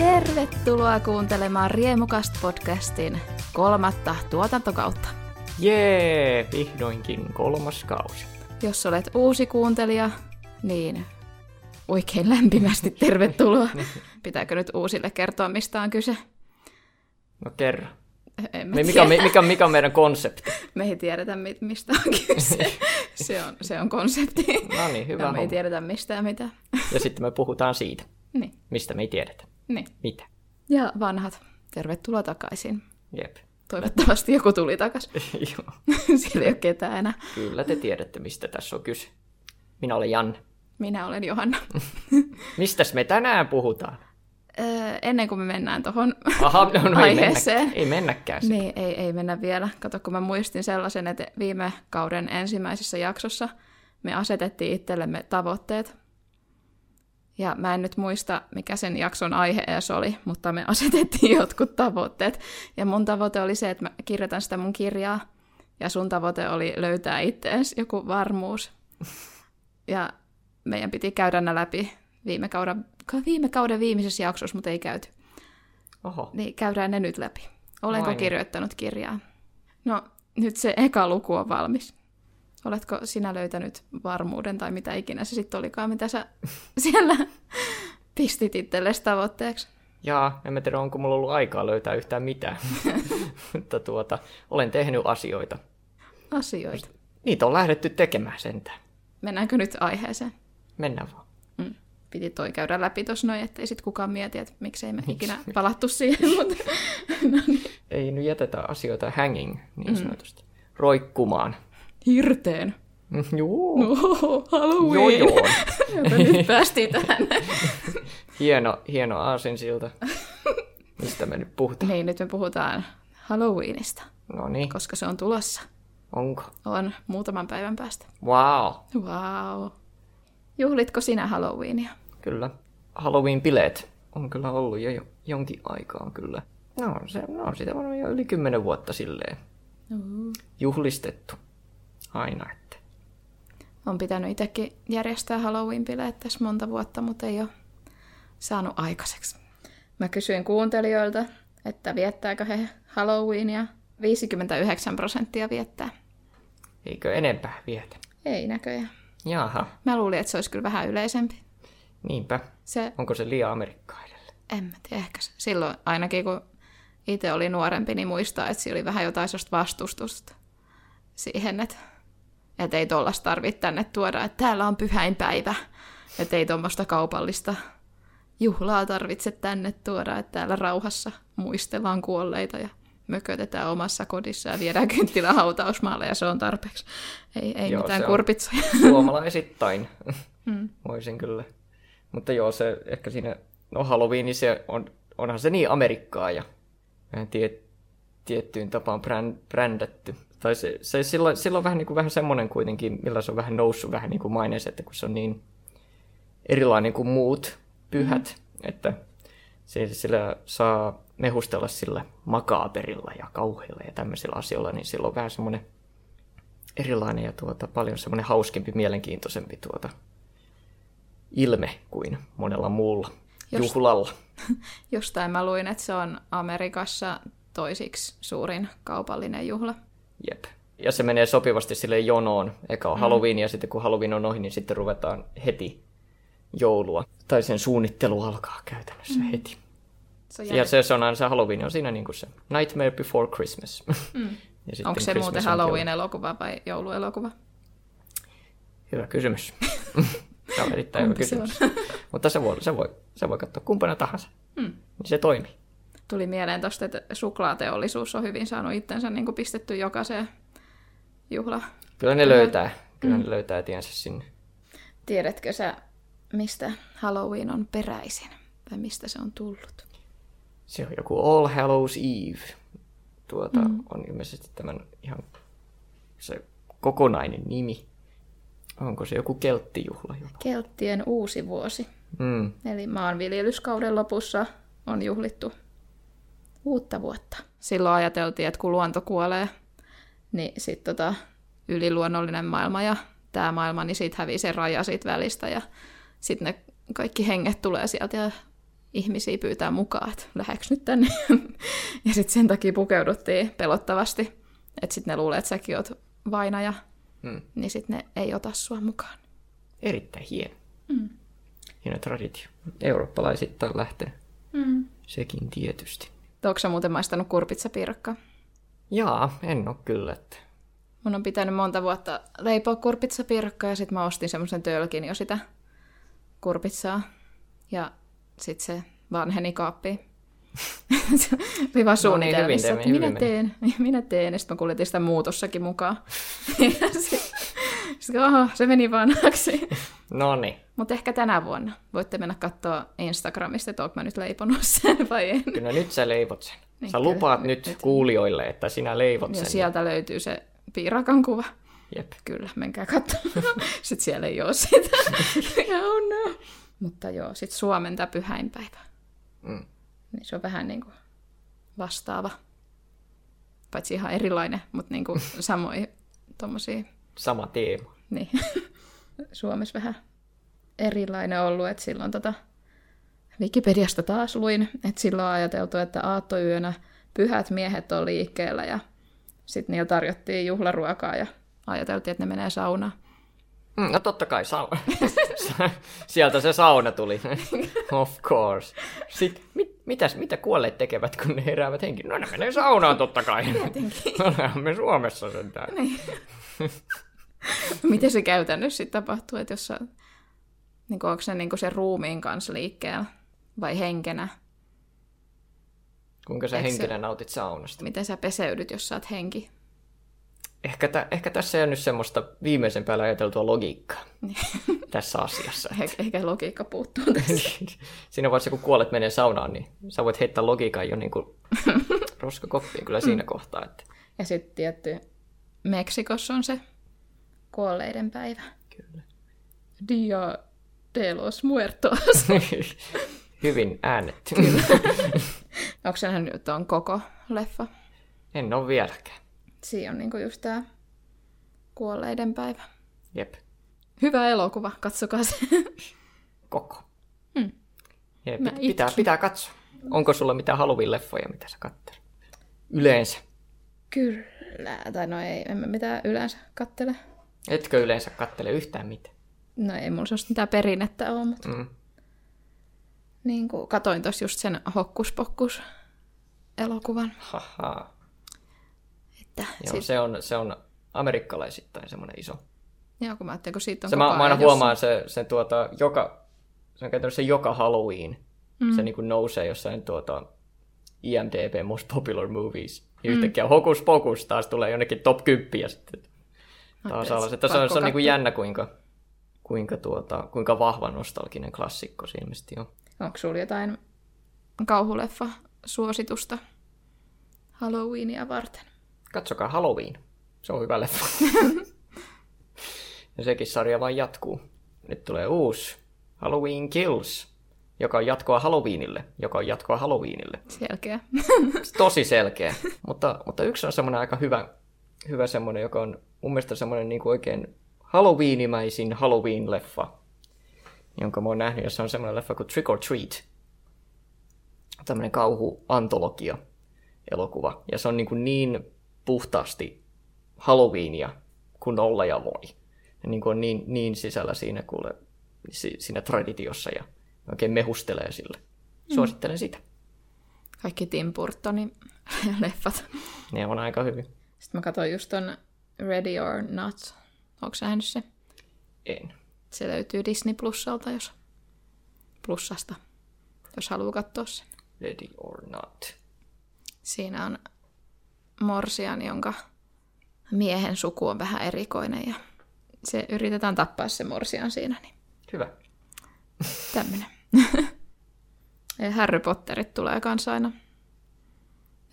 Tervetuloa kuuntelemaan Riemukast podcastin kolmatta tuotantokautta. Jee, vihdoinkin kolmas kausi. Jos olet uusi kuuntelija, niin oikein lämpimästi tervetuloa. Pitääkö nyt uusille kertoa, mistä on kyse? No kerro. Me, mikä, tiedä. mikä, mikä on meidän konsepti? Me ei tiedetä, mi- mistä on kyse. Se on, se on konsepti. No niin, hyvä Ja me ei tiedetä mistään mitä. Ja sitten me puhutaan siitä, Niin, mistä me ei tiedetä. Niin. Mitä? Ja vanhat, tervetuloa takaisin. Jep. Toivottavasti joku tuli takaisin. Joo. Siellä ei ole ketään enää. Kyllä te tiedätte, mistä tässä on kyse. Minä olen Janne. Minä olen Johanna. Mistäs me tänään puhutaan? Öö, ennen kuin me mennään tuohon Aha, no, no ei, aiheeseen. mennä, ei mennäkään. Niin. Niin, ei, ei mennä vielä. Kato, kun mä muistin sellaisen, että viime kauden ensimmäisessä jaksossa me asetettiin itsellemme tavoitteet. Ja mä en nyt muista, mikä sen jakson aihe edes oli, mutta me asetettiin jotkut tavoitteet. Ja mun tavoite oli se, että mä kirjoitan sitä mun kirjaa. Ja sun tavoite oli löytää itteens joku varmuus. Ja meidän piti käydä nämä läpi viime kauden, viime kauden viimeisessä jaksossa, mutta ei käyty. Oho, Niin käydään ne nyt läpi. Olenko Vai niin. kirjoittanut kirjaa? No, nyt se eka luku on valmis. Oletko sinä löytänyt varmuuden tai mitä ikinä se sitten olikaan, mitä sä siellä pistit itsellesi tavoitteeksi? jaa, en mä tiedä, onko mulla ollut aikaa löytää yhtään mitään. Mutta tuota, olen tehnyt asioita. Asioita. Niitä on lähdetty tekemään sentään. Mennäänkö nyt aiheeseen? Mennään vaan. Mm. Piti toi käydä läpi tuossa noin, ettei sitten kukaan mieti, että miksei me ikinä palattu siihen. Mutta... no niin. Ei nyt jätetä asioita hanging, niin sanotusti. Roikkumaan. Hirteen. Mm, Juu. Oho, Halloween. Joo, joo. Jota nyt päästiin tähän. Hieno, hieno aasinsilta. Mistä me nyt puhutaan? Niin, nyt me puhutaan Halloweenista, No niin, koska se on tulossa. onko? On muutaman päivän päästä. Wow, Wow. Juhlitko sinä Halloweenia? kyllä. Halloween-bileet on kyllä ollut jo, jo jonkin aikaa kyllä. No, se, no sitä on jo yli kymmenen vuotta silleen Uh. juhlistettu. Aina, että. On pitänyt itsekin järjestää Halloween-bileet tässä monta vuotta, mutta ei ole saanut aikaiseksi. Mä kysyin kuuntelijoilta, että viettääkö he Halloweenia. 59 prosenttia viettää. Eikö enempää vietä? Ei näköjään. Jaha, Mä luulin, että se olisi kyllä vähän yleisempi. niinpä. Se, Onko se liian amerikkaidelle? en mä tiedä, ehkä se- silloin ainakin kun itse oli nuorempi, niin muistaa, että siinä oli vähän jotain sellaista vastustusta siihen, että, että ei tuollaista tarvitse tänne tuoda, että täällä on pyhäinpäivä, että ei tuommoista kaupallista juhlaa tarvitse tänne tuoda, että täällä rauhassa muistellaan kuolleita ja mökötetään omassa kodissa ja viedään kynttilä hautausmaalle ja se on tarpeeksi. Ei, ei Joo, mitään kurpitsoja. Suomalaisittain. Mm. Voisin kyllä. Mutta joo, se ehkä siinä, no Halloween, niin se on, onhan se niin Amerikkaa ja tie, tiettyyn tapaan brand, brändätty. Tai se, se silloin, silloin vähän, niin kuin, vähän semmoinen kuitenkin, millä se on vähän noussut vähän niin kuin maineessa, että kun se on niin erilainen kuin muut pyhät, mm. että se, sillä saa mehustella sillä makaaperilla ja kauheilla ja tämmöisillä asioilla, niin silloin on vähän semmoinen erilainen ja tuota, paljon semmoinen hauskempi, mielenkiintoisempi tuota, ilme kuin monella muulla Jos- juhlalla. Jostain mä luin, että se on Amerikassa toisiksi suurin kaupallinen juhla. Jep. Ja se menee sopivasti sille jonoon. Eka on mm. Halloween ja sitten kun Halloween on ohi, niin sitten ruvetaan heti joulua. Tai sen suunnittelu alkaa käytännössä mm. heti. Se Ja se, se on aina se Halloween on siinä niin kuin se Nightmare Before Christmas. Mm. ja sitten Onko se muuten Christmas onkin Halloween-elokuva vai jouluelokuva? Hyvä kysymys. se on erittäin hyvä Kumpi se kysymys. Mutta se voi, se, voi, se voi katsoa kumpana tahansa. Mm. Niin se toimii. Tuli mieleen tosta, että suklaateollisuus on hyvin saanut itsensä niin kuin pistetty jokaiseen juhla. Kyllä ne löytää. Kyllä ne löytää tiensä sinne. Tiedätkö sä, mistä Halloween on peräisin? Tai mistä se on tullut? Se on joku All Hallows Eve. Tuota, mm. on ilmeisesti tämän ihan se kokonainen nimi. Onko se joku kelttijuhla jopa? Kelttien uusi vuosi. Mm. Eli maanviljelyskauden lopussa on juhlittu uutta vuotta. Silloin ajateltiin, että kun luonto kuolee, niin sitten tota, yliluonnollinen maailma ja tämä maailma, niin siitä hävii se raja siitä välistä ja sitten ne kaikki henget tulee sieltä ja ihmisiä pyytää mukaan, että lähdeks nyt tänne. ja sitten sen takia pukeuduttiin pelottavasti, että sitten ne luulee, että säkin oot vainaja, Mm. niin sitten ne ei ota sua mukaan. Erittäin hieno. Mm. Hieno traditio. Eurooppalaisittain lähtenyt. Mm. Sekin tietysti. Onko muuten maistanut kurpitsapiirakkaa? Jaa, en oo kyllä. Että... Mun on pitänyt monta vuotta leipoa kurpitsapiirakkaa ja sitten mä ostin semmoisen tölkin jo sitä kurpitsaa. Ja sitten se vanheni kaappiin. Se oli vaan suunnitelmissa, hyvin että minä teen, minä teen. Ja sitten mä kuljetin sitä muutossakin mukaan. Ja sit- sit, oho, se meni vanhaksi. No niin. Mutta ehkä tänä vuonna voitte mennä katsoa Instagramista, että mä nyt leiponut sen vai en. Kyllä nyt sä leivot sen. Niin, Sä lupaat nyt, Nyt- kuulijoille, että sinä leivot Ja sen. sieltä löytyy se piirakan kuva. Jep. Kyllä, menkää katsomaan. Sitten siellä ei ole sitä. ja oh no. Mutta joo, sitten Suomen tämä pyhäinpäivä. Mm. Niin se on vähän niin kuin vastaava. Paitsi ihan erilainen, mutta niin kuin samoin tommosia, Sama teema. niin Suomessa vähän erilainen ollut, että silloin tota Wikipediasta taas luin, että silloin on ajateltu, että aattoyönä pyhät miehet on liikkeellä ja sitten niillä tarjottiin juhlaruokaa ja ajateltiin, että ne menee saunaan. Mm, no totta kai, sauna. Sieltä se sauna tuli. of course. Sitten, mit, mitäs, mitä kuolleet tekevät, kun ne heräävät henkiin? No ne menee saunaan totta kai. Olemme me Suomessa sentään. Miten se käytännössä sitten tapahtuu, että jos sä, niin kuin, onko se niin kuin se ruumiin kanssa liikkeellä vai henkenä? Kuinka sä se- henkinä nautit saunasta? Miten sä peseydyt, jos sä oot henki? Ehkä, tä, ehkä tässä ei ole nyt semmoista viimeisen päällä ajateltua logiikkaa tässä asiassa. Eh- Ehkä logiikka puuttuu tässä. Siinä vaiheessa, kun kuolet menee saunaan, niin sä voit heittää logiikan jo niin kuin roskakoppiin kyllä siinä kohtaa. Että... Ja sitten tietty Meksikossa on se kuolleiden päivä. Kyllä. Dia de los muertos. Hyvin äännetty. Onko se nähnyt tuon koko leffa? en ole vieläkään. Siinä on niinku just tää kuolleiden päivä. Jep. Hyvä elokuva, katsokaa se. Koko. Hmm. Jep, Mä pit- pitää, itkin. pitää katsoa. Onko sulla mitään Halloween-leffoja, mitä sä katselet? Yleensä. Kyllä, tai no ei, en mä mitään yleensä kattele. Etkö yleensä kattele yhtään mitään? No ei mulla sellaista mitään perinnettä ole, mutta Mm. niin kuin katoin tuossa just sen hokkuspokkus elokuvan. Haha. Että Joo, sit, se on, se on amerikkalaisittain semmoinen iso. joo, kun mä ajattelin, kun siitä on Se koko mä, mä aina huomaan se, se, tuota, joka, se on käytännössä joka Halloween. Mm. Se niin kuin nousee jossain tuota, IMDb Most Popular Movies. Ja Mm. yhtäkkiä Hokus Pokus taas tulee jonnekin top 10 ja sitten taas Ajattelin, alas. että se on, se on niin kuin jännä, kuinka, kuinka, tuota, kuinka vahva nostalginen klassikko se ilmeisesti on. Onko sulla jotain kauhuleffa-suositusta Halloweenia varten? Katsokaa Halloween. Se on hyvä leffa. ja sekin sarja vain jatkuu. Nyt tulee uusi Halloween Kills, joka on jatkoa Halloweenille, joka on jatkoa Halloweenille. Selkeä. Tosi selkeä. mutta, mutta yksi on semmoinen aika hyvä, hyvä semmoinen, joka on mun mielestä semmoinen niin kuin oikein Halloweenimäisin Halloween-leffa, jonka mä oon nähnyt, jossa on semmoinen leffa kuin Trick or Treat. Tämmöinen kauhuantologia elokuva. Ja se on niin, kuin niin puhtaasti Halloweenia kuin olla ja voi. Ja niin kuin on niin, niin sisällä siinä, kuule, si- siinä traditiossa ja oikein mehustelee sille. Suosittelen sitä. Kaikki Tim Burtonin leffat. Ne on aika hyvin. Sitten mä katsoin just ton Ready or Not. Onko sä nähnyt se? En. Se löytyy Disney Plusalta, jos plussasta, jos haluaa katsoa sen. Ready or not. Siinä on morsian, jonka miehen suku on vähän erikoinen ja se yritetään tappaa se morsian siinä, niin Hyvä. tämmönen. Ja Harry Potterit tulee kanssa aina.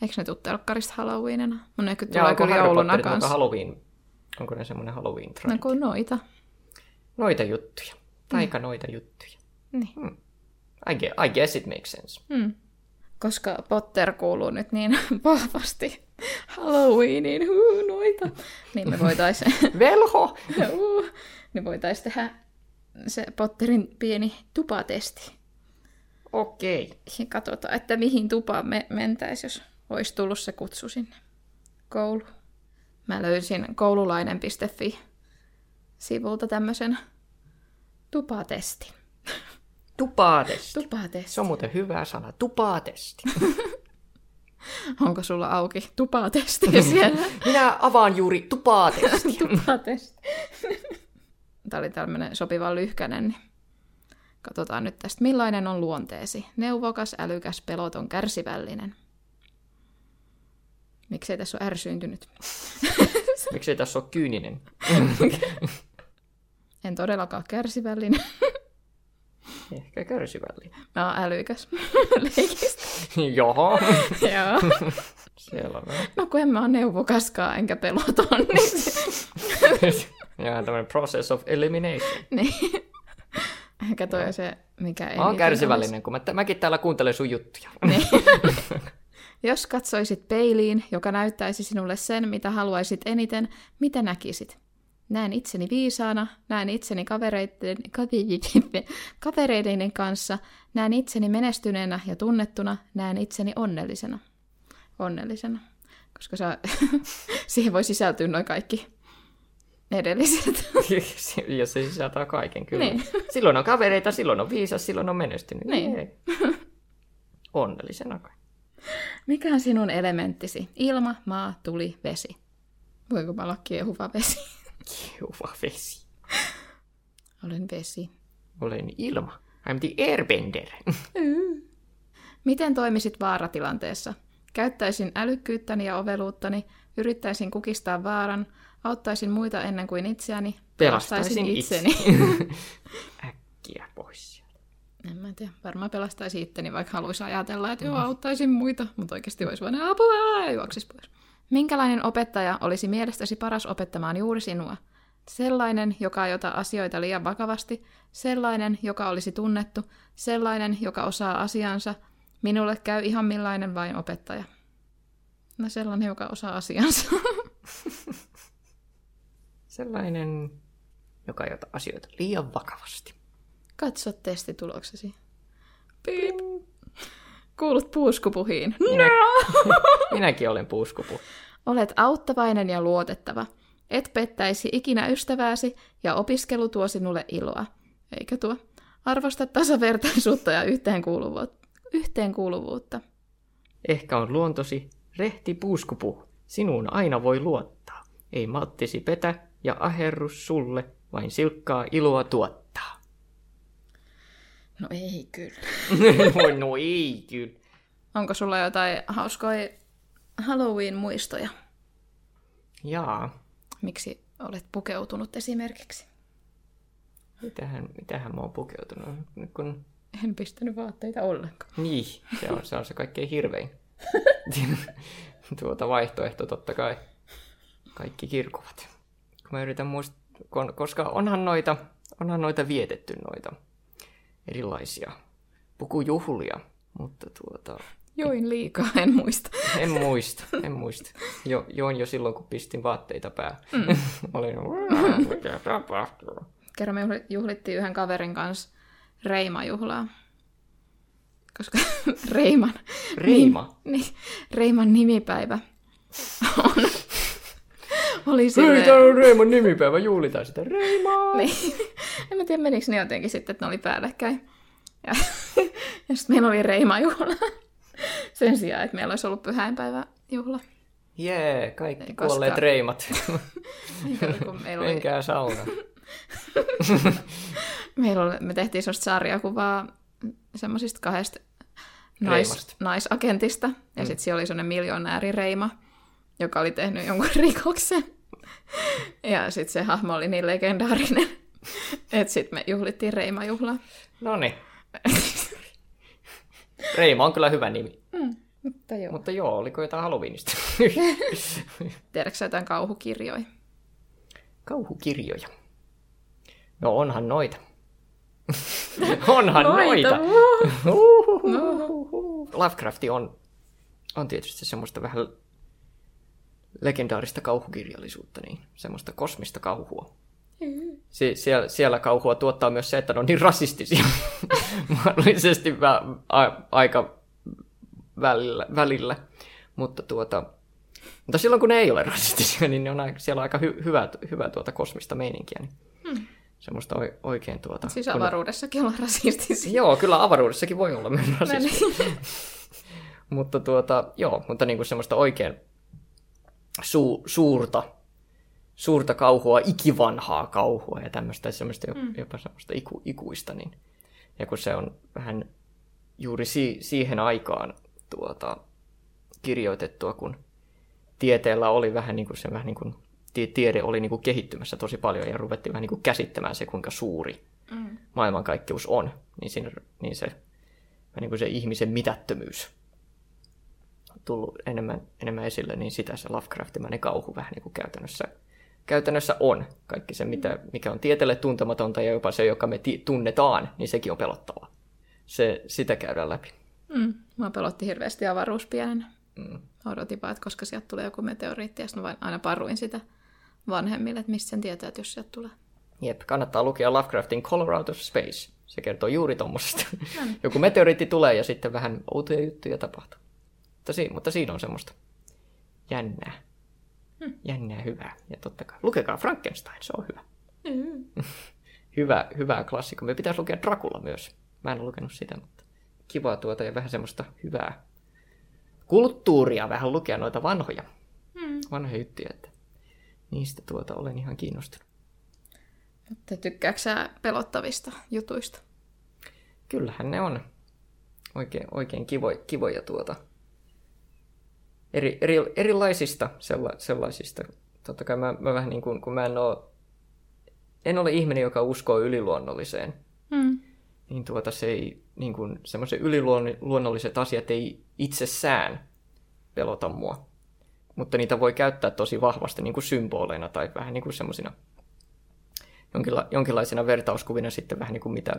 Eikö ne tuu telkkarista Halloweenina? Mun ne kyllä tulee kyllä jouluna Potterit, kanssa. Halloween, onko ne semmoinen halloween No traditio? kuin noita. Noita juttuja. Taika noita juttuja. Niin. I guess, I guess it makes sense. Mm. Koska Potter kuuluu nyt niin vahvasti Halloweeniin, huu, noita, niin me voitaisiin Velho! Uu, niin voitaisiin tehdä se Potterin pieni tupatesti. Okei. Ja katsotaan, että mihin tupaan me mentäis, jos olisi tullut se kutsu sinne koulu. Mä löysin koululainen.fi-sivulta tämmöisen tupatestin. Tupaatesti. Tupatesti. Se on muuten hyvä sana. Tupaatesti. Onko sulla auki tupatesti siellä? Minä avaan juuri tupaatesti. tupatesti. Tämä oli tämmöinen sopiva lyhkänen, niin katsotaan nyt tästä. Millainen on luonteesi? Neuvokas, älykäs, peloton, kärsivällinen. Miksei tässä ole ärsyyntynyt? Miksi tässä ole kyyninen? En todellakaan kärsivällinen. Ehkä kärsivällinen. Mä oon älykäs leikistä. Joo. Joo. Selvä. No kun en mä ole neuvokaskaan enkä peloton, niin, Ja tämmöinen process of elimination. niin. Ehkä toi on se, mikä ei Mä oon kärsivällinen, kun mä, mäkin täällä kuuntelen sun juttuja. Niin. Jos katsoisit peiliin, joka näyttäisi sinulle sen, mitä haluaisit eniten, mitä näkisit? Näen itseni viisaana, näen itseni kavereiden, kavereiden kanssa, näen itseni menestyneenä ja tunnettuna, näen itseni onnellisena. Onnellisena. Koska sä, siihen voi sisältyä noin kaikki edelliset. ja se sisältää kaiken, kyllä. Niin. Silloin on kavereita, silloin on viisas, silloin on menestynyt. Niin. Ei. Onnellisena kai. Mikä on sinun elementtisi? Ilma, maa, tuli, vesi. Voiko mä olla kiehuva vesi? Kiuva vesi. Olen vesi. Olen ilma. I'm the airbender. Miten toimisit vaaratilanteessa? Käyttäisin älykkyyttäni ja oveluuttani, yrittäisin kukistaa vaaran, auttaisin muita ennen kuin itseäni, Pelastaisin itseni. Äkkiä pois sieltä. en mä tiedä, varmaan pelastaisin itteni, vaikka haluaisi ajatella, että joo, auttaisin muita, mutta oikeasti olisi vain apua ja juoksis pois. Minkälainen opettaja olisi mielestäsi paras opettamaan juuri sinua? Sellainen, joka ei ota asioita liian vakavasti, sellainen, joka olisi tunnettu, sellainen, joka osaa asiansa. Minulle käy ihan millainen vain opettaja. No sellainen, joka osaa asiansa. Sellainen, joka ei ota asioita liian vakavasti. Katso testituloksesi. Piip. Kuulut puuskupuhiin. Minä... Minäkin olen puuskupu. Olet auttavainen ja luotettava. Et pettäisi ikinä ystävääsi ja opiskelu tuo sinulle iloa. Eikä tuo. Arvosta tasavertaisuutta ja yhteenkuuluvuutta. yhteenkuuluvuutta. Ehkä on luontosi rehti puuskupu. Sinuun aina voi luottaa. Ei malttisi petä ja aherrus sulle, vain silkkaa iloa tuottaa. No ei kyllä. Voi no ei kyllä. Onko sulla jotain hauskoja Halloween-muistoja? Jaa, Miksi olet pukeutunut esimerkiksi? mitähän, mitähän mä oon pukeutunut? Nyt kun... En pistänyt vaatteita ollenkaan. Niin, se on se, on se kaikkein hirvein. tuota vaihtoehto totta kai. Kaikki kirkuvat. Kun mä yritän muistaa, koska onhan noita, onhan noita vietetty noita erilaisia pukujuhlia, mutta tuota, Join liikaa, en muista. en muista, en muista. Jo, join jo silloin, kun pistin vaatteita päähän. Mm. Olin, mitä tapahtuu? Kerran me juhli- juhlittiin yhden kaverin kanssa Reima-juhlaa. Koska Reiman, Reima? niin, Reiman nimipäivä on, oli Hei, silleen... tää on Reiman nimipäivä, juhlitaan sitä. Reima! Niin. En mä tiedä, menikö ne jotenkin sitten, että ne oli päällekkäin. Ja, ja sitten meillä oli Reima-juhla. Sen sijaan, että meillä olisi ollut pyhäinpäiväjuhla. Jee, yeah, kaikki Ei kuolleet koskaan. reimat. Meillä oli, Menkää sauna. meillä oli, me tehtiin sellaista sarjakuvaa semmoisista kahdesta nais, Reimasta. naisagentista. Ja Mm. sitten siellä oli semmoinen miljonääri Reima, joka oli tehnyt jonkun rikoksen. Ja sitten se hahmo oli niin legendaarinen, että sitten me juhlittiin Reima-juhlaa. No niin. Reima on kyllä hyvä nimi. Mutta joo. Mutta joo, oliko jotain Halloweenista? Tiedätkö sä jotain kauhukirjoja? Kauhukirjoja. No onhan noita. onhan noita. Noita, Uhuhuhuhuhu. Lovecraft on, on tietysti semmoista vähän legendaarista kauhukirjallisuutta, niin semmoista kosmista kauhua. Sie- siellä, siellä kauhua tuottaa myös se, että ne on niin rasistisia. mahdollisesti vä- a- aika välillä, välillä. Mutta, tuota, mutta silloin kun ne ei ole rasistisia, niin ne on aika, siellä on aika hy- hyvä, hyvä tuota kosmista meininkiä. Niin hmm. Semmoista o- oikein tuota... Siis kun- avaruudessakin ollaan rasistisia. Joo, kyllä avaruudessakin voi olla myös rasismi. niin. mutta tuota, joo, mutta niin kuin semmoista oikein su- suurta, suurta kauhua, ikivanhaa kauhua ja tämmöistä semmoista Mm. jopa semmoista iku, ikuista, niin ja kun se on vähän juuri si- siihen aikaan tuota, kirjoitettua, kun tieteellä oli vähän niin kuin se vähän niin kuin, tie- tiede oli niin kuin kehittymässä tosi paljon ja ruvettiin vähän niin kuin käsittämään se, kuinka suuri Mm. maailmankaikkeus on, niin, siinä, niin se, niin kuin se ihmisen mitättömyys tullut enemmän, enemmän esille, niin sitä se Lovecraftimainen kauhu vähän niin kuin käytännössä, käytännössä on. Kaikki se, mitä, mikä on tieteelle tuntematonta ja jopa se, joka me ti- tunnetaan, niin sekin on pelottavaa. Se, sitä käydään läpi. Mm. Mua pelotti hirveästi avaruus pienenä. Mm. Odotin vaan, että koska sieltä tulee joku meteoriitti, ja mä vain aina paruin sitä vanhemmille, että mistä sen tietää, että jos sieltä tulee. Jep, kannattaa lukea Lovecraftin Color Out of Space. Se kertoo juuri tuommoisesta. Joku meteoriitti tulee ja sitten vähän outoja juttuja tapahtuu. Mutta, si- mutta siinä on semmoista jännää. Jännää hyvää. Ja totta kai, lukekaa Frankenstein, se on hyvä. Mm. Hyvä, hyvää klassikko. Me pitäisi lukea Dracula myös. Mä en ole lukenut sitä, mutta kivaa tuota ja vähän semmoista hyvää kulttuuria vähän lukea noita vanhoja, Mm. vanhoja juttuja, että niistä tuota olen ihan kiinnostunut. Mutta tykkääksä sä pelottavista jutuista? Kyllähän ne on oikein, oikein kivoja, kivoja tuota, eri, eri, erilaisista sella, sellaisista. Totta kai mä, mä vähän niin kuin, kun mä en ole, en ole ihminen, joka uskoo yliluonnolliseen, Mm. niin tuota se ei, niin kuin, semmoiset yliluonnolliset asiat ei itsessään pelota mua. Mutta niitä voi käyttää tosi vahvasti niin kuin symboleina tai vähän niin kuin semmoisina jonkinla, jonkinlaisina vertauskuvina sitten vähän niin kuin mitä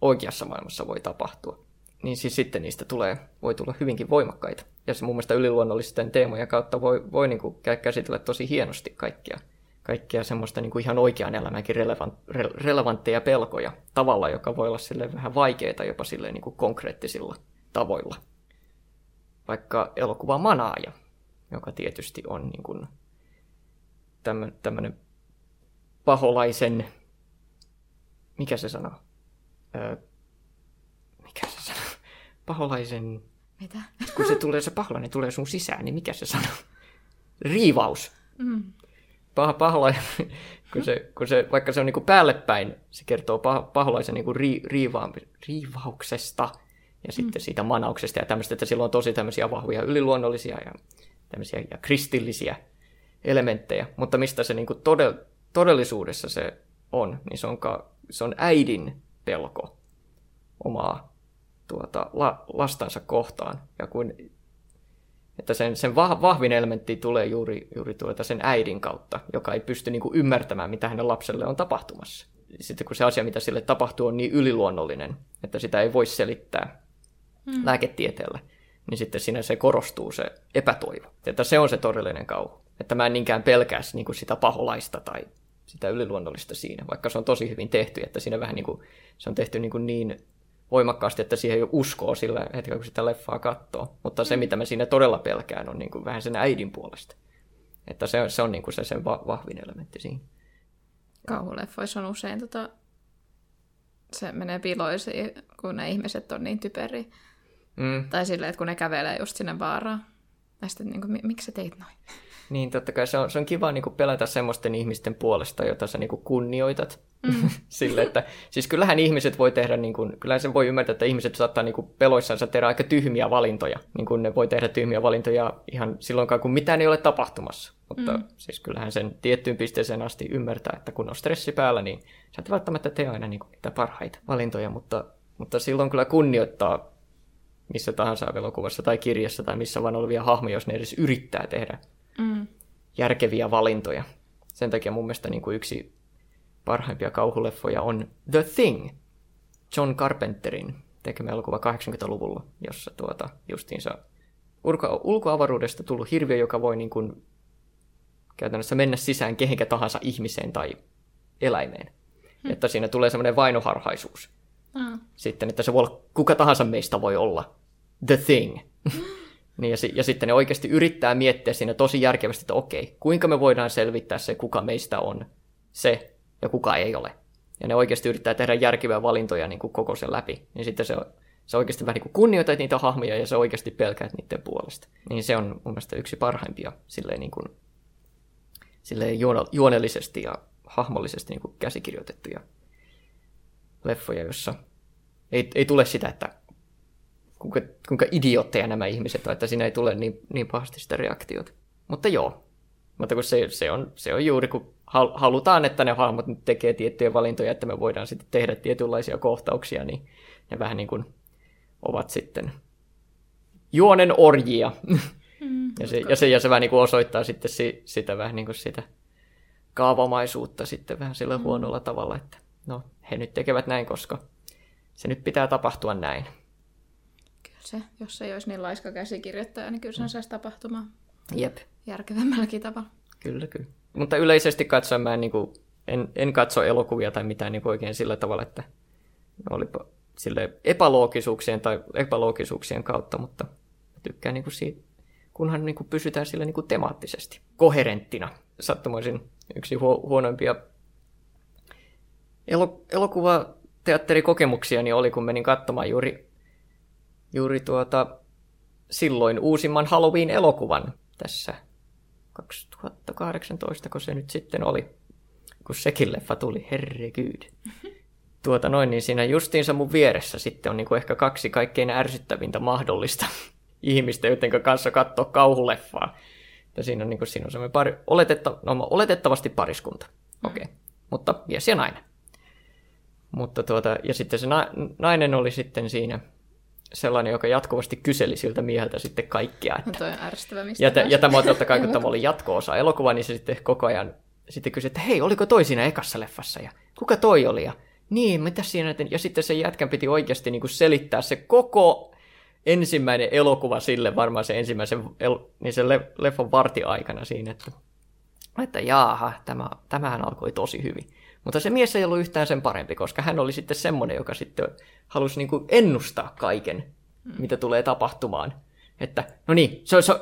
oikeassa maailmassa voi tapahtua. Niin siis sitten niistä tulee, voi tulla hyvinkin voimakkaita. Ja se mun mielestä yliluonnollisten teemojen kautta voi, voi niin kuin kä- käsitellä tosi hienosti kaikkia, kaikkia semmoista niin kuin ihan oikean elämänkin relevant, re, relevantteja pelkoja tavalla, joka voi olla sille vähän vaikeaa jopa silleen niin kuin konkreettisilla tavoilla. Vaikka elokuva Manaaja, joka tietysti on niin kuin tämmöinen paholaisen, mikä se sanoo? Paholaisen, Mitä? kun se tulee, se paholainen tulee sun sisään, niin mikä se sanoo? Riivaus. Mm. Pah, paholainen, kun se, kun se, vaikka se on niinku päälle päin, se kertoo pah, paholaisen niinku ri, riivaan, riivauksesta ja sitten siitä manauksesta ja tämmöistä, että sillä on tosi tämmöisiä vahvoja yliluonnollisia ja tämmöisiä ja kristillisiä elementtejä, mutta mistä se niinku todell, todellisuudessa se on, niin se on, ka, se on äidin pelko omaa tuota, la, lastansa kohtaan. Ja kun, että sen, sen vah, vahvin elementti tulee juuri, juuri tuota sen äidin kautta, joka ei pysty niin kuin ymmärtämään, mitä hänen lapselle on tapahtumassa. Sitten kun se asia, mitä sille tapahtuu, on niin yliluonnollinen, että sitä ei voi selittää mm. lääketieteellä, niin sitten siinä se korostuu se epätoivo. Että se on se todellinen kauhu. Että mä en niinkään pelkää niin kuin sitä paholaista tai sitä yliluonnollista siinä, vaikka se on tosi hyvin tehty, että siinä vähän niin kuin, se on tehty niin, kuin niin voimakkaasti, että siihen jo uskoo sillä hetkellä, kun sitä leffaa katsoo. Mutta se, mitä mä siinä todella pelkään, on niin kuin vähän sen äidin puolesta. Että se, se on niin kuin se sen va- vahvin elementti siinä. Kauhuleffoissa on usein tota, se menee piloisiin, kun ne ihmiset on niin typeriä. Mm. Tai silleen, että kun ne kävelee just sinne vaaraan. Ja sitten niin kuin, miksi sä teit noin? Niin, totta kai se on, se on kiva niin kuin pelätä semmoisten ihmisten puolesta, jota sä niin kuin kunnioitat. Mm. Sille, että, siis kyllähän ihmiset voi tehdä, niin kuin, kyllähän sen voi ymmärtää, että ihmiset saattaa niin kuin peloissansa tehdä aika tyhmiä valintoja. Niin kuin ne voi tehdä tyhmiä valintoja ihan silloinkaan, kun mitään ei ole tapahtumassa. Mutta mm. siis kyllähän sen tiettyyn pisteeseen asti ymmärtää, että kun on stressi päällä, niin sä et välttämättä tee aina niin kuin niitä parhaita valintoja, mutta, mutta silloin kyllä kunnioittaa missä tahansa elokuvassa tai kirjassa tai missä vaan olevia hahmoja, jos ne edes yrittää tehdä Mm. järkeviä valintoja. Sen takia mun mielestä niin kuin yksi parhaimpia kauhuleffoja on The Thing, John Carpenterin tekemä elokuva 80-luvulla, jossa tuota, justiinsa ulko- ulkoavaruudesta tullut hirviö, joka voi niin kuin käytännössä mennä sisään kehenkä tahansa ihmiseen tai eläimeen. Hmm. Että siinä tulee semmoinen vainoharhaisuus. Ah. Sitten, että se voi olla, kuka tahansa meistä voi olla the thing. Niin ja, si- ja sitten ne oikeasti yrittää miettiä siinä tosi järkevästi, että okei, kuinka me voidaan selvittää se, kuka meistä on se ja kuka ei ole. Ja ne oikeasti yrittää tehdä järkeviä valintoja niin kuin koko sen läpi. Niin sitten se, se oikeasti vähän niin kuin kunnioitat niitä hahmoja ja se oikeasti pelkäät niiden puolesta. Niin se on mun mielestä yksi parhaimpia silleen, niin kuin, silleen juone- juonellisesti ja hahmollisesti niin kuin käsikirjoitettuja leffoja, jossa ei, ei tule sitä, että kuinka, kuinka idiootteja nämä ihmiset on, että siinä ei tule niin, niin pahasti sitä reaktiota. Mutta joo, mutta kun se, se, on, se on juuri kun hal- halutaan, että ne hahmot nyt tekee tiettyjä valintoja, että me voidaan sitten tehdä tietynlaisia kohtauksia, niin ne vähän niin kuin ovat sitten juonen orjia. Mm. ja, se, ja, se, ja se vähän niin kuin osoittaa sitten si, sitä vähän niin kuin sitä kaavamaisuutta sitten vähän sillä mm. huonolla tavalla, että no he nyt tekevät näin, koska se nyt pitää tapahtua näin. Se, jos ei olisi niin laiska käsikirjoittaja, niin kyllä sen saisi tapahtumaan Jep. järkevämmälläkin tavalla. Kyllä, kyllä. Mutta yleisesti katsoen mä en, niin kuin, en, en katso elokuvia tai mitään niin kuin oikein sillä tavalla, että olipa sille epäloogisuuksien tai epäloogisuuksien kautta, mutta tykkään niin kuin siitä, kunhan niin kuin pysytään sillä niin kuin temaattisesti, koherenttina. Sattumoisin yksi huo- huonoimpia elo- elokuvateatterikokemuksiani niin oli, kun menin katsomaan juuri, juuri tuota, silloin uusimman Halloween-elokuvan tässä 2018, kun se nyt sitten oli, kun sekin leffa tuli, herregud. Tuota noin, niin siinä justiinsa mun vieressä sitten on niin kuin ehkä kaksi kaikkein ärsyttävintä mahdollista ihmistä, joiden kanssa katsoa kauhuleffaa. Ja siinä on, niin kuin, siinä on semmoinen pari, oletetta, no, oletettavasti pariskunta. Okei, okay. mutta mies ja nainen. Mutta tuota, ja sitten se na- nainen oli sitten siinä sellainen, joka jatkuvasti kyseli siltä mieheltä sitten kaikkea. Että... No toi on ärsyttävä, mistä Ja, t- ja tämä on totta kai, kun tämä oli jatko-osa elokuvaa, niin se sitten koko ajan sitten kysyi, että hei, oliko toi siinä ekassa leffassa? Ja kuka toi oli? Ja niin, mitä siinä? Ja sitten se jätkän piti oikeasti niin kuin selittää se koko ensimmäinen elokuva sille, varmaan se ensimmäisen el- niin se le- leffan vartiaikana siinä, että, että jaaha, tämä, tämähän alkoi tosi hyvin. Mutta se mies ei ollut yhtään sen parempi, koska hän oli sitten semmoinen, joka sitten halusi niin kuin ennustaa kaiken, mitä tulee tapahtumaan. Että, no niin, se, se,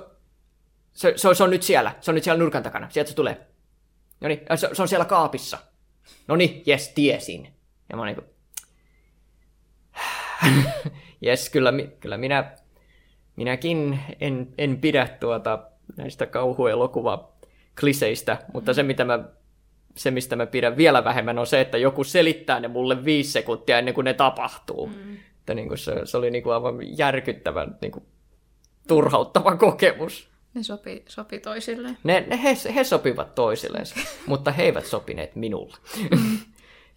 se, se, on, se on nyt siellä, se on nyt siellä nurkan takana, sieltä se tulee. No niin, se, se on siellä kaapissa. No niin, jes, tiesin. Ja mä oon niinku... jes, kyllä, kyllä minä, minäkin en, en pidä tuota näistä kauhuelokuva kliseistä, mutta se, mitä mä, se, mistä mä pidän vielä vähemmän, on se, että joku selittää ne mulle viisi sekuntia ennen kuin ne tapahtuu. Mm. Että niin kuin se, se oli niin kuin aivan järkyttävän niin kuin turhauttava kokemus. Ne sopi, sopi toisilleen. Ne, ne he, he sopivat toisilleen, mutta he eivät sopineet minulle.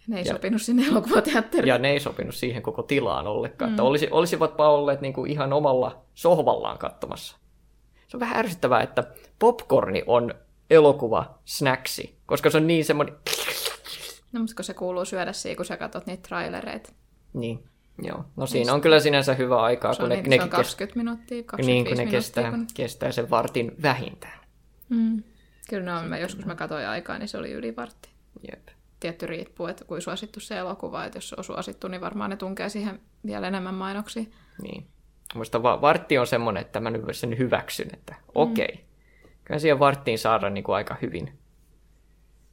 Ne ei ja. sopinut sinne elokuvateatteriin. Ja ne ei sopinut siihen koko tilaan ollenkaan. Mm. Että olisi, olisivatpa olleet niin kuin ihan omalla sohvallaan katsomassa. Se on vähän ärsyttävää, että popcorni on elokuva snacksi, koska se on niin semmoinen... No, mutta kun se kuuluu syödä siihen, kun sä katsot niitä trailereita. Niin, joo. No siinä on kyllä sinänsä hyvä aikaa, Se kun ne, niin, se nekin on 20 minuuttia, 25 niin, kun ne minuuttia. kestää, Kun... kestää sen vartin vähintään. Mm. Kyllä ne on, mä joskus mä katsoin aikaa, niin se oli yli vartti. Jep. Tietty riippuu, että kuin suosittu se elokuva, että jos se on suosittu, niin varmaan ne tunkee siihen vielä enemmän mainoksia. Niin. Musta va- vartti on semmoinen, että mä nyt sen hyväksyn, että okei. Okay. Kyllä siihen varttiin saada niin kuin aika hyvin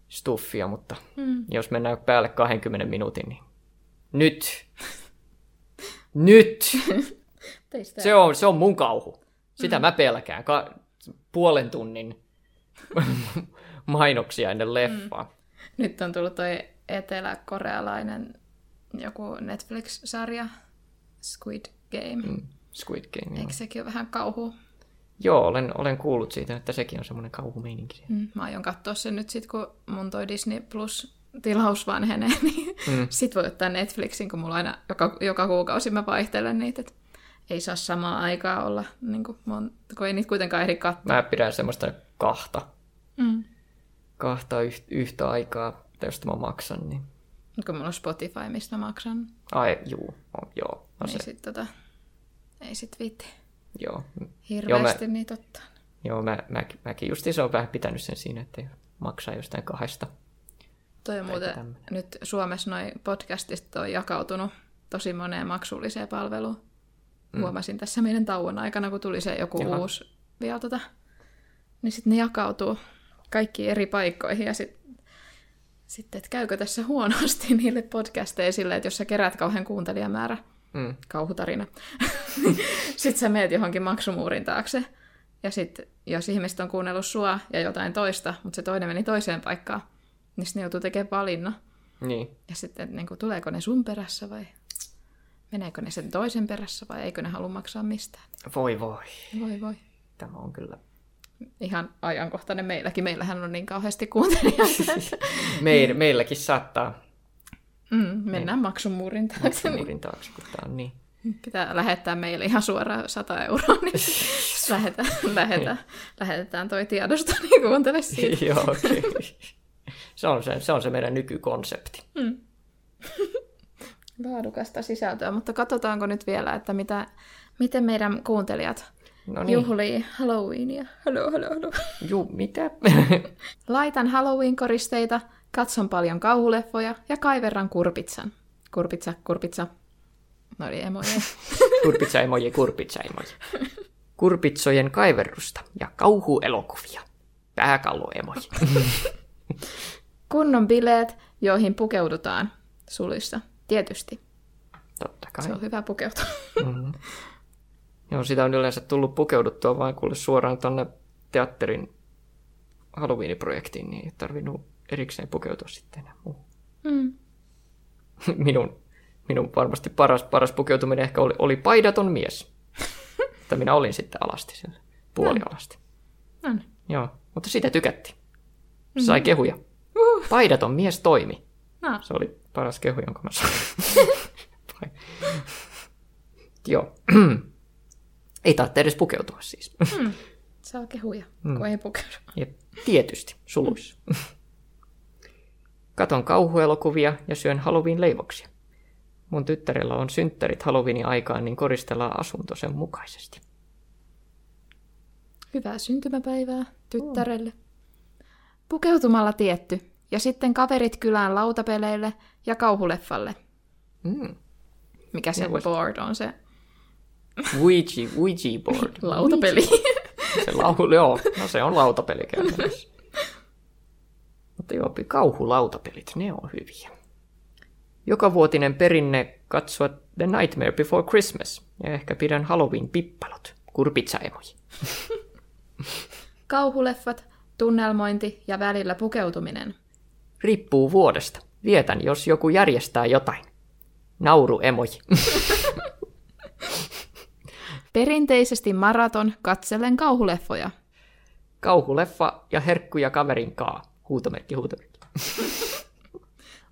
stuffia, mutta Mm. jos mennään päälle 20 minuutin, niin nyt, nyt, se on, se on mun kauhu. Sitä mä pelkään. Ka- puolen tunnin mainoksia ennen leffaa. Nyt on tullut toi eteläkorealainen joku Netflix-sarja, Squid Game. Mm. Squid Game, joo. Eikö sekin ole vähän kauhu? Joo, olen, olen kuullut siitä, että sekin on semmoinen kauhumeininki. Mm. Mä aion katsoa sen nyt sit, kun mun toi Disney Plus tilaus vanhenee, niin mm. sit voi ottaa Netflixin, kun mulla aina joka, joka kuukausi mä vaihtelen niitä, että ei saa samaa aikaa olla, niin kuin mon, kun ei niitä kuitenkaan ehdi katsoa. Mä pidän semmoista kahta, Mm. kahta yht, yhtä aikaa, josta mä maksan, niin... Kun mulla on Spotify, mistä mä maksan, Ai, juu, on, joo, no niin se, sit tota, ei sit viitti joo. hirveästi mä- niitä ottaa. Joo, mä, mä, mäkin justiin se on vähän pitänyt sen siinä, että maksaa jostain kahdesta. Toi on muuten tämmönen. nyt Suomessa noin podcastista on jakautunut tosi moneen maksulliseen palveluun. Mm. Huomasin tässä meidän tauon aikana, kun tuli se joku Jaha. uusi vielä tota, niin sitten ne jakautuu kaikkiin eri paikkoihin ja sitten sitten, että käykö tässä huonosti niille podcasteille sille, että jos sä kerät kauhean kuuntelijamäärä, Mm. kauhutarina, sitten sä meet johonkin maksumuurin taakse. Ja sitten jos ihmiset on kuunnellut sua ja jotain toista, mutta se toinen meni toiseen paikkaan, niin sitten ne joutuu tekemään valinnan. Niin. Ja sitten, niin kuin, tuleeko ne sun perässä vai meneekö ne sen toisen perässä vai eikö ne halua maksaa mistään. Voi voi. Voi voi. Tämä on kyllä. Ihan ajankohtainen meilläkin. Meillähän on niin kauheasti kuuntelijoita. Meil, meilläkin saattaa mm, mennään maksumuurin taakse. Niin muurin taakse, kun tämä on niin. pitää lähettää meille ihan suoraan 100 euroa, niin lähetään, lähetään, lähetetään toi tiedosto, niin kuuntele siitä. Joo, okei. Se on se, se on se meidän nykykonsepti. Laadukasta sisältöä, mutta katsotaanko nyt vielä, että mitä, miten meidän kuuntelijat No niin. niin. juhlii Halloweenia. Hello, hello, hello. Juu, mitä? Laitan Halloween-koristeita, katson paljon kauhuleffoja ja kaiverran kurpitsan. Kurpitsa, kurpitsa. No oli emoja. Kurpitsa emoji, kurpitsa emoji. Kurpitsojen kaiverrusta ja kauhuelokuvia. Pääkallo emoji. Kunnon bileet, joihin pukeudutaan sulissa. Tietysti. Totta kai. Se on hyvä pukeutua. Mm-hmm. Joo, sitä on yleensä tullut pukeuduttua vain kuule suoraan tonne teatterin Halloween-projektiin, niin ei tarvinnut erikseen pukeutua sitten enää muuhun. Mm. Minun, minun varmasti paras, paras pukeutuminen ehkä oli, oli paidaton mies. Että minä olin sitten alasti siellä, puolialasti. No niin. Joo, mutta sitä tykättiin. Se sai kehuja. Paidaton mies toimi. No, Se oli paras kehu, jonka mä sain. Joo. ei tarvitse edes pukeutua siis. saa kehuja, mm. kun ei pukeudu. Ja tietysti, suluissa. Katon kauhuelokuvia ja syön Halloween-leivoksia. Mun tyttärellä on synttärit Halloweenin aikaan, niin koristellaan asunto sen mukaisesti. Hyvää syntymäpäivää tyttärelle. Pukeutumalla tietty. Ja sitten kaverit kylään lautapeleille ja kauhuleffalle. Mm. Mikä se vois- board on se Ouija, Ouija board. lautapeli. Se lau, joo, no se on lautapeli käytännössä. Mutta joo, kauhulautapelit, ne on hyviä. Joka vuotinen perinne katsoa The Nightmare Before Christmas. Ja ehkä pidän Halloween-pippalot. Kurpitsaemoji. Kauhuleffat, tunnelmointi ja välillä pukeutuminen. Riippuu vuodesta. Vietän, jos joku järjestää jotain. Nauruemoji. Perinteisesti maraton katsellen kauhuleffoja. Kauhuleffa ja herkkuja kaverin kaa. Huutomerkki, huutomerkki.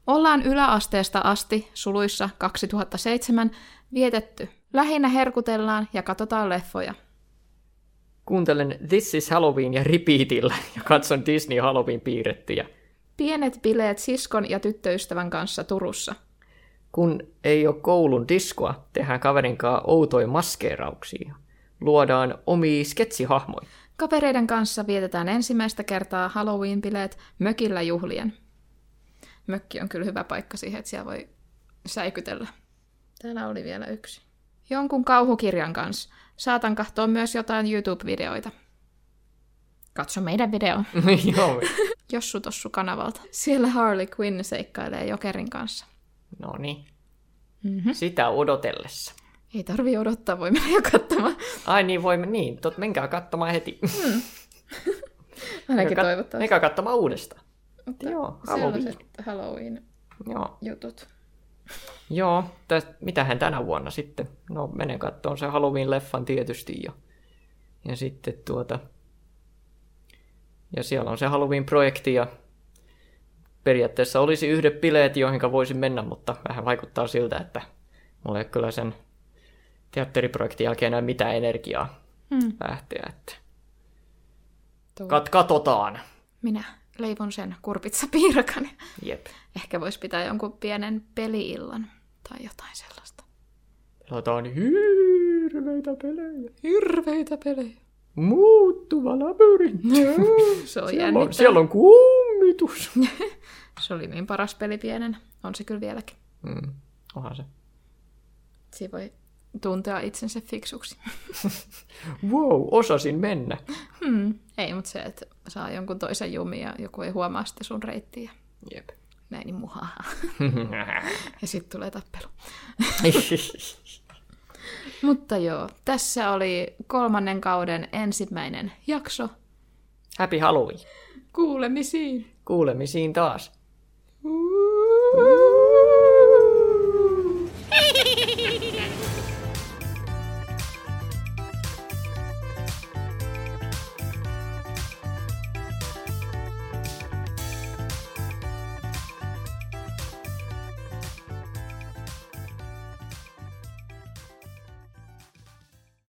Ollaan yläasteesta asti, suluissa 2007, vietetty. Lähinnä herkutellaan ja katsotaan leffoja. Kuuntelen This is Halloween ja repeatillä ja katson Disney Halloween piirrettyjä. Pienet bileet siskon ja tyttöystävän kanssa Turussa. Kun ei ole koulun diskoa, tehdään kaverin kanssa outoja maskeerauksia. Luodaan omia sketsihahmoja. Kavereiden kanssa vietetään ensimmäistä kertaa Halloween-bileet mökillä juhlien. Mökki on kyllä hyvä paikka siihen, että siellä voi säikytellä. Täällä oli vielä yksi. Jonkun kauhukirjan kanssa. Saatan katsoa myös jotain YouTube-videoita. Katso meidän video. Joo. Jossu Tossu kanavalta. Siellä Harley Quinn seikkailee Jokerin kanssa. No niin. Mm-hmm. Sitä odotellessa. Ei tarvi odottaa, voi mennä jo katsomaan. Ai niin, voimme, niin, tot, menkää katsomaan heti. Ainakin Menkää toivottavasti. Menkää katsomaan uudestaan. Mutta Joo, Halloween. Halloween-jutut. Joo, Joo täs, mitähän tänä vuonna sitten? No menen kattoon se Halloween-leffan tietysti ja, ja sitten tuota... Ja siellä on se Halloween-projekti ja periaatteessa olisi yhdet bileet, joihin voisin mennä, mutta vähän vaikuttaa siltä, että mulla ei ole kyllä sen teatteriprojektin jälkeen enää mitään energiaa Hmm. lähteä. Että Tuo. kat- katsotaan. Minä leivon sen kurpitsapiirakan. Jep. Ehkä voisi pitää jonkun pienen peliillan tai jotain sellaista. Pelataan hirveitä pelejä. Hirveitä pelejä. Muuttuva labyrintti. Se on Siellä on, siellä on kummitus. Se oli niin paras peli pienen. On se kyllä vieläkin. Mm, onhan se. Siinä voi tuntea itsensä fiksuksi. Wow, osasin mennä. Hmm. Ei, mutta se, että saa jonkun toisen jumin ja joku ei huomaa sitten sun reittiä. Jep. Näin niin muhaa. ja sitten tulee tappelu. Mutta joo, tässä oli kolmannen kauden ensimmäinen jakso. Happy Halloween. Kuulemisiin. Kuulemisiin taas. Ooh.